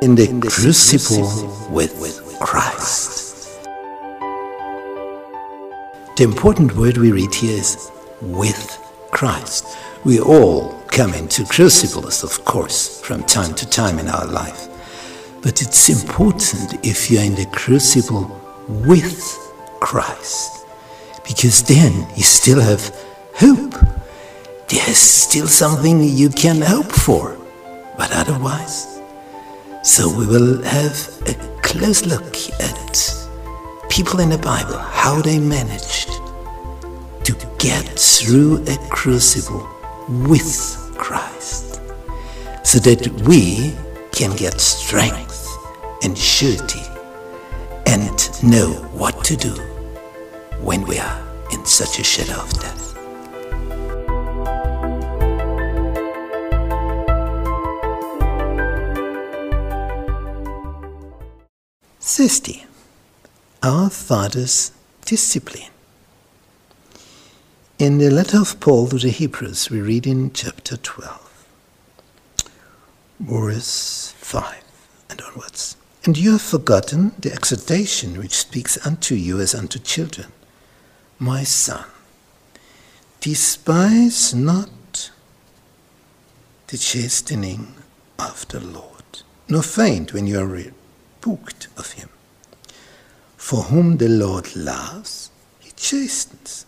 in the crucible with Christ. The important word we read here is with Christ. We all come into crucibles, of course, from time to time in our life. But it's important if you're in the crucible with Christ, because then you still have hope. There's still something you can hope for, but otherwise. So we will have a close look at people in the Bible, how they managed to get through a crucible with Christ, so that we can get strength and surety and know what to do when we are in such a shadow of death. Thursday, our Father's discipline. In the letter of Paul to the Hebrews, we read in chapter 12, verse 5 and onwards. And you have forgotten the exhortation which speaks unto you as unto children. My son, despise not the chastening of the Lord, nor faint when you are rebuked of him. For whom the Lord loves, he chastens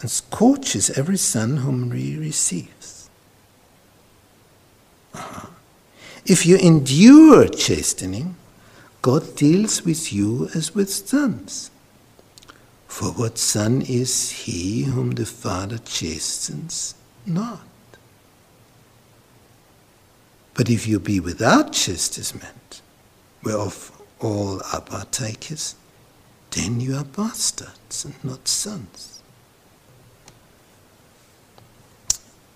and scorches every son whom he receives. Uh-huh. If you endure chastening, God deals with you as with sons. For what son is he whom the Father chastens not? But if you be without chastisement, whereof all are partakers, then you are bastards and not sons.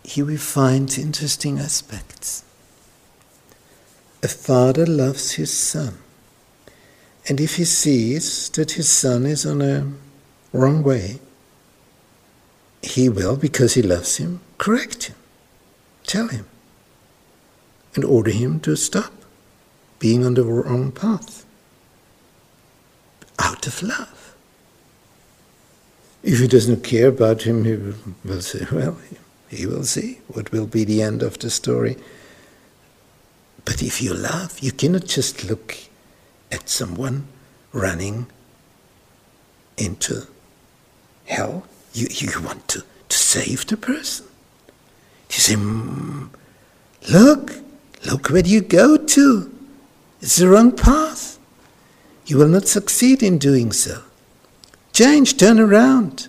here we find interesting aspects. A father loves his son, and if he sees that his son is on a wrong way, he will, because he loves him, correct him, tell him, and order him to stop being on the wrong path out of love. If he doesn't care about him, he will say, Well, he will see what will be the end of the story. But if you love, you cannot just look at someone running into hell. You, you want to, to save the person. You say, mm, Look, look where you go to. It's the wrong path. You will not succeed in doing so. Change, turn around.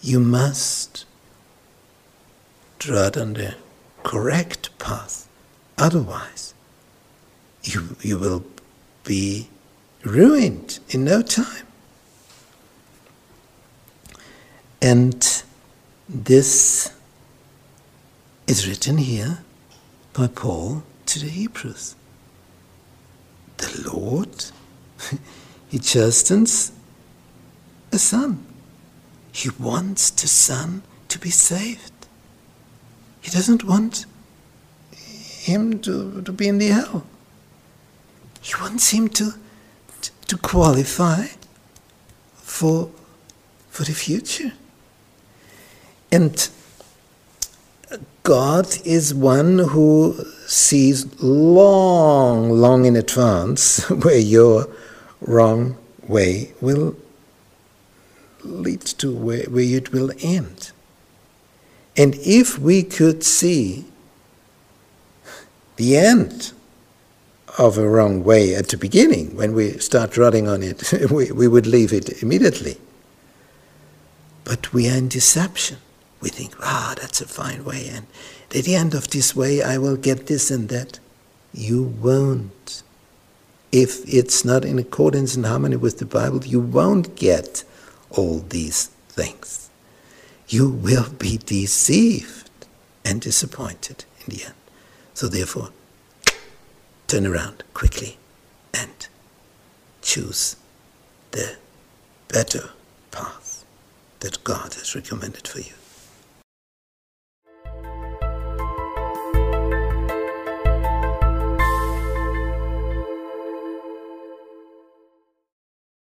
You must trod on the correct path. Otherwise, you, you will be ruined in no time. And this is written here by Paul to the Hebrews. The Lord, He chastens a son. He wants the son to be saved. He doesn't want him to, to be in the hell. He wants him to, to, to qualify for, for the future. And God is one who sees long, long in advance where your wrong way will lead to, where, where it will end. And if we could see the end of a wrong way at the beginning, when we start rotting on it, we, we would leave it immediately. But we are in deception. We think, ah, that's a fine way, and at the end of this way I will get this and that. You won't. If it's not in accordance and harmony with the Bible, you won't get all these things you will be deceived and disappointed in the end. So, therefore, turn around quickly and choose the better path that God has recommended for you.